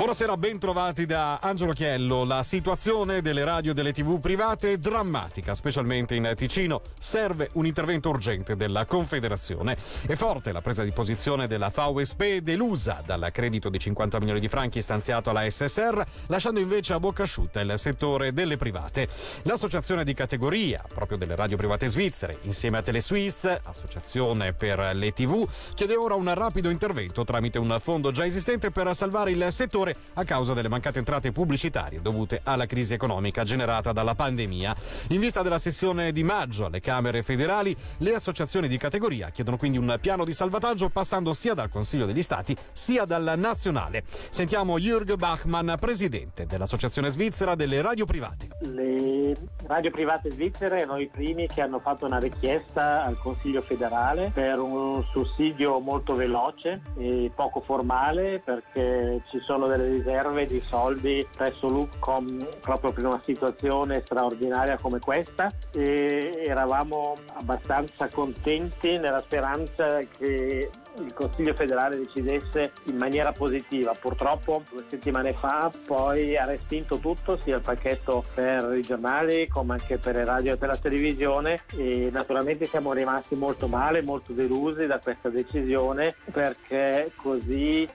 Buonasera, ben trovati da Angelo Chiello. La situazione delle radio e delle tv private è drammatica, specialmente in Ticino. Serve un intervento urgente della Confederazione. È forte la presa di posizione della VSP delusa dal credito di 50 milioni di franchi stanziato alla SSR, lasciando invece a bocca asciutta il settore delle private. L'associazione di categoria, proprio delle radio private svizzere, insieme a Telesuisse, associazione per le tv, chiede ora un rapido intervento tramite un fondo già esistente per salvare il settore settore a causa delle mancate entrate pubblicitarie dovute alla crisi economica generata dalla pandemia. In vista della sessione di maggio alle Camere federali, le associazioni di categoria chiedono quindi un piano di salvataggio passando sia dal Consiglio degli Stati sia dal nazionale. Sentiamo Jürg Bachmann, presidente dell'Associazione Svizzera delle Radio Private. Le radio private svizzere erano i primi che hanno fatto una richiesta al Consiglio federale per un sussidio molto veloce e poco formale perché ci sono delle riserve di soldi presso l'UCOM proprio per una situazione straordinaria come questa. E eravamo abbastanza contenti nella speranza che il Consiglio federale decidesse in maniera positiva. Purtroppo due settimane fa poi ha respinto tutto, sia il pacchetto per i giornali come anche per le radio e per la televisione e naturalmente siamo rimasti molto male, molto delusi da questa decisione perché così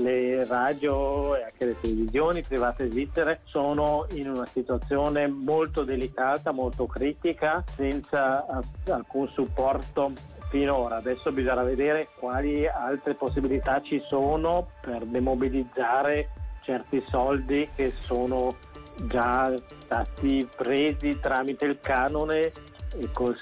le radio e anche le televisioni private svizzere sono in una situazione molto delicata, molto critica, senza alcun supporto finora. Adesso bisogna vedere quali altre possibilità ci sono per demobilizzare certi soldi che sono già stati presi tramite il canone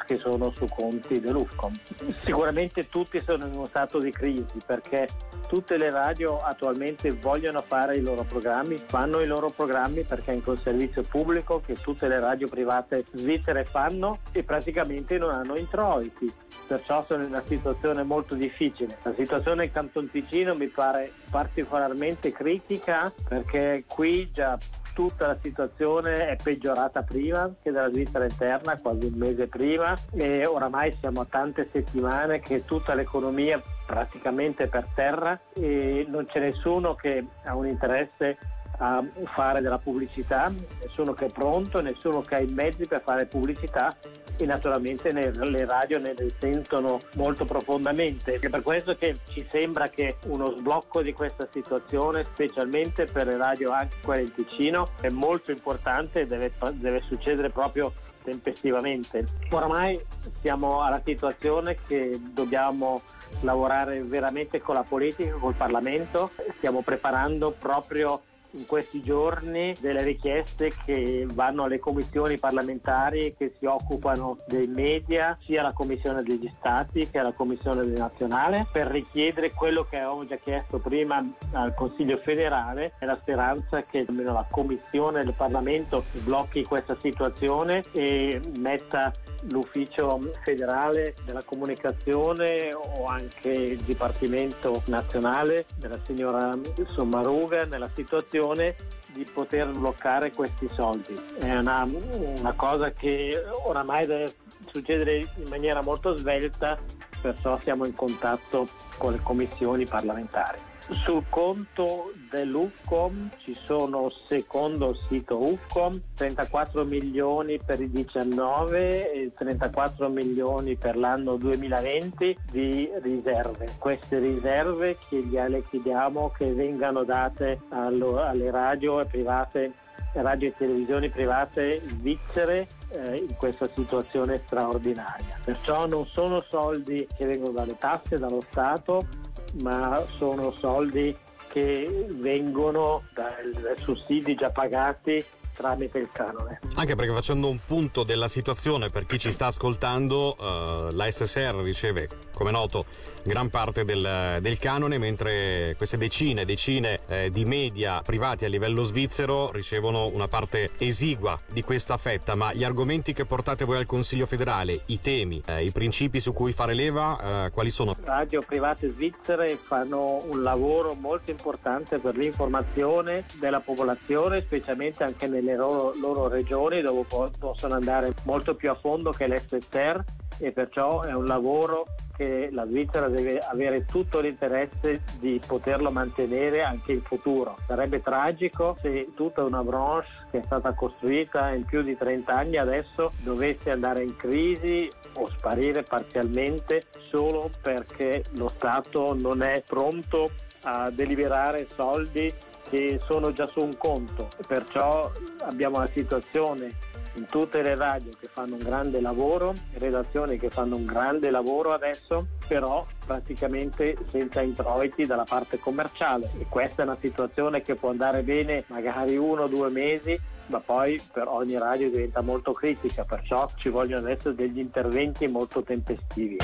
che sono su conti dell'UFCOM. Sicuramente tutti sono in uno stato di crisi perché tutte le radio attualmente vogliono fare i loro programmi, fanno i loro programmi perché è quel servizio pubblico che tutte le radio private svizzere fanno e praticamente non hanno introiti. Perciò sono in una situazione molto difficile. La situazione in Canton Ticino mi pare particolarmente critica perché qui già tutta la situazione è peggiorata prima che dalla Svizzera interna, quasi un mese prima e oramai siamo a tante settimane che tutta l'economia praticamente per terra e non c'è nessuno che ha un interesse a fare della pubblicità, nessuno che è pronto, nessuno che ha i mezzi per fare pubblicità e naturalmente le radio ne risentono molto profondamente. È per questo che ci sembra che uno sblocco di questa situazione, specialmente per le radio anche qua in Ticino, è molto importante e deve, deve succedere proprio tempestivamente. Oramai siamo alla situazione che dobbiamo lavorare veramente con la politica, col Parlamento, stiamo preparando proprio in questi giorni delle richieste che vanno alle commissioni parlamentari che si occupano dei media, sia alla Commissione degli Stati che alla Commissione nazionale, per richiedere quello che avevamo già chiesto prima al Consiglio federale, nella speranza che almeno la Commissione del Parlamento blocchi questa situazione e metta l'ufficio federale della comunicazione o anche il Dipartimento nazionale della signora Sommaruga nella situazione di poter bloccare questi soldi. È una, una cosa che oramai deve succedere in maniera molto svelta, perciò siamo in contatto con le commissioni parlamentari. Sul conto dell'UFCOM ci sono, secondo il sito UFCOM, 34 milioni per il 19 e 34 milioni per l'anno 2020 di riserve. Queste riserve le chiediamo che vengano date alle radio e private radio e televisioni private svizzere eh, in questa situazione straordinaria. Perciò non sono soldi che vengono dalle tasse, dallo Stato, ma sono soldi che vengono dai sussidi già pagati tramite il canone. Anche perché facendo un punto della situazione per chi ci sta ascoltando, uh, la SSR riceve, come noto, gran parte del, del canone, mentre queste decine e decine eh, di media privati a livello svizzero ricevono una parte esigua di questa fetta. Ma gli argomenti che portate voi al Consiglio federale, i temi, eh, i principi su cui fare leva, eh, quali sono? Radio private svizzere fanno un lavoro molto importante per l'informazione della popolazione, specialmente anche nelle loro, loro regioni dove possono andare molto più a fondo che l'SSR e perciò è un lavoro che la Svizzera deve avere tutto l'interesse di poterlo mantenere anche in futuro. Sarebbe tragico se tutta una branche che è stata costruita in più di 30 anni adesso dovesse andare in crisi o sparire parzialmente solo perché lo Stato non è pronto a deliberare soldi che sono già su un conto. Perciò abbiamo una situazione in tutte le radio che fanno un grande lavoro, redazioni che fanno un grande lavoro adesso, però praticamente senza introiti dalla parte commerciale. E questa è una situazione che può andare bene magari uno o due mesi, ma poi per ogni radio diventa molto critica, perciò ci vogliono adesso degli interventi molto tempestivi.